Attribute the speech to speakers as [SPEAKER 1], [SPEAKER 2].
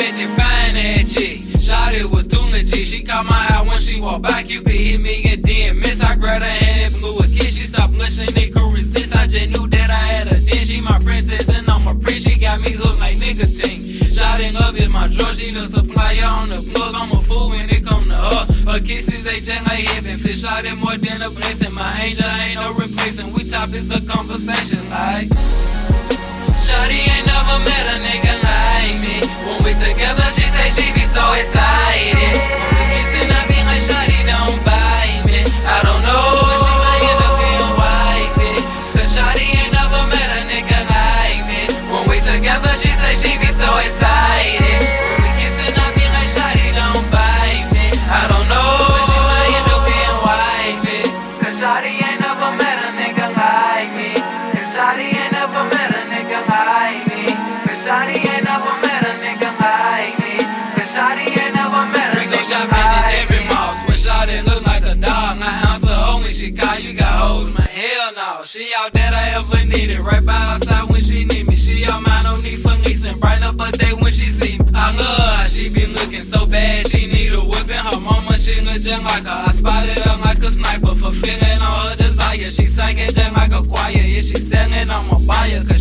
[SPEAKER 1] met that fine ass chick. Shawty was doing legit. She caught my eye when she walked by. Cupid hit me and then miss. I grabbed her hand and blew a kiss. She stopped blushing, they could resist. I just knew that I had a dish. She my princess and I'm a prince. She got me hooked like nicotine. Shawty love is my drug. She the supplier on the plug. I'm a fool when it come to her. Her kisses they just like heaven. Fish out it more than a blessing. My angel ain't no replacing. We topics a conversation like. Shawty ain't never met Shawty ain't never met a nigga like me. Cause Shawty ain't never met a nigga like me. We go shopping in every mall. Swear Shawty look like a dog. I answer when she call, you got hoes, man. Hell no. She all that I ever needed. Right by her side when she need me. She all mine, no need for leasing. Bright up her day when she see me. I love her. She be looking so bad. She need a whipping. Her mama, she look just like her. I spotted her like a sniper. Fulfilling all her desire. She singing just like a choir. If she selling, I'ma buy her.